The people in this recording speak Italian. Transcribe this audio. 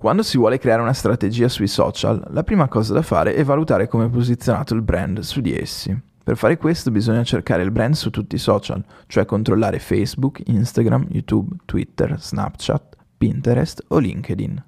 Quando si vuole creare una strategia sui social, la prima cosa da fare è valutare come è posizionato il brand su di essi. Per fare questo bisogna cercare il brand su tutti i social, cioè controllare Facebook, Instagram, YouTube, Twitter, Snapchat, Pinterest o LinkedIn.